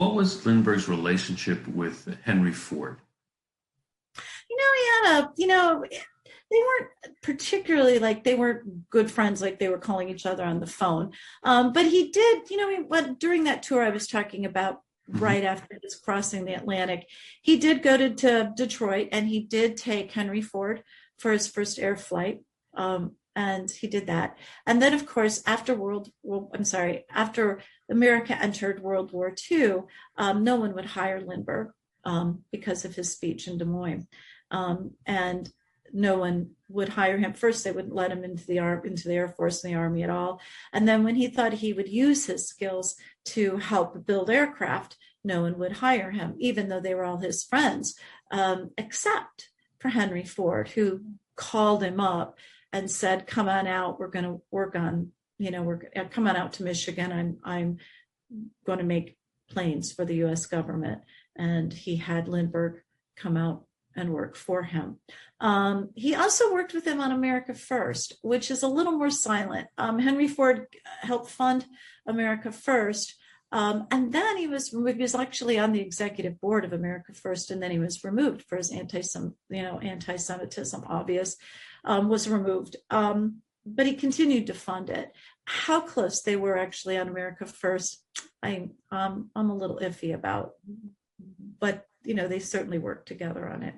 What was Lindbergh's relationship with Henry Ford? You know, he had a, you know, they weren't particularly like they weren't good friends like they were calling each other on the phone um, but he did you know what during that tour i was talking about mm-hmm. right after his crossing the atlantic he did go to, to, detroit and he did take henry ford for his first air flight um, and he did that and then of course after world well, i'm sorry after america entered world war ii um, no one would hire lindbergh um, because of his speech in des moines um, and no one would hire him. First, they wouldn't let him into the ar- into the Air Force and the Army at all. And then, when he thought he would use his skills to help build aircraft, no one would hire him, even though they were all his friends, um, except for Henry Ford, who called him up and said, "Come on out. We're going to work on, you know, we're uh, come on out to Michigan. I'm I'm going to make planes for the U.S. government." And he had Lindbergh come out and work for him. Um, he also worked with him on America First, which is a little more silent. Um, Henry Ford helped fund America First. Um, and then he was he was actually on the executive board of America First, and then he was removed for his anti you know anti-Semitism. Obvious um, was removed, um, but he continued to fund it. How close they were actually on America First, I um, I'm a little iffy about, but you know they certainly worked together on it.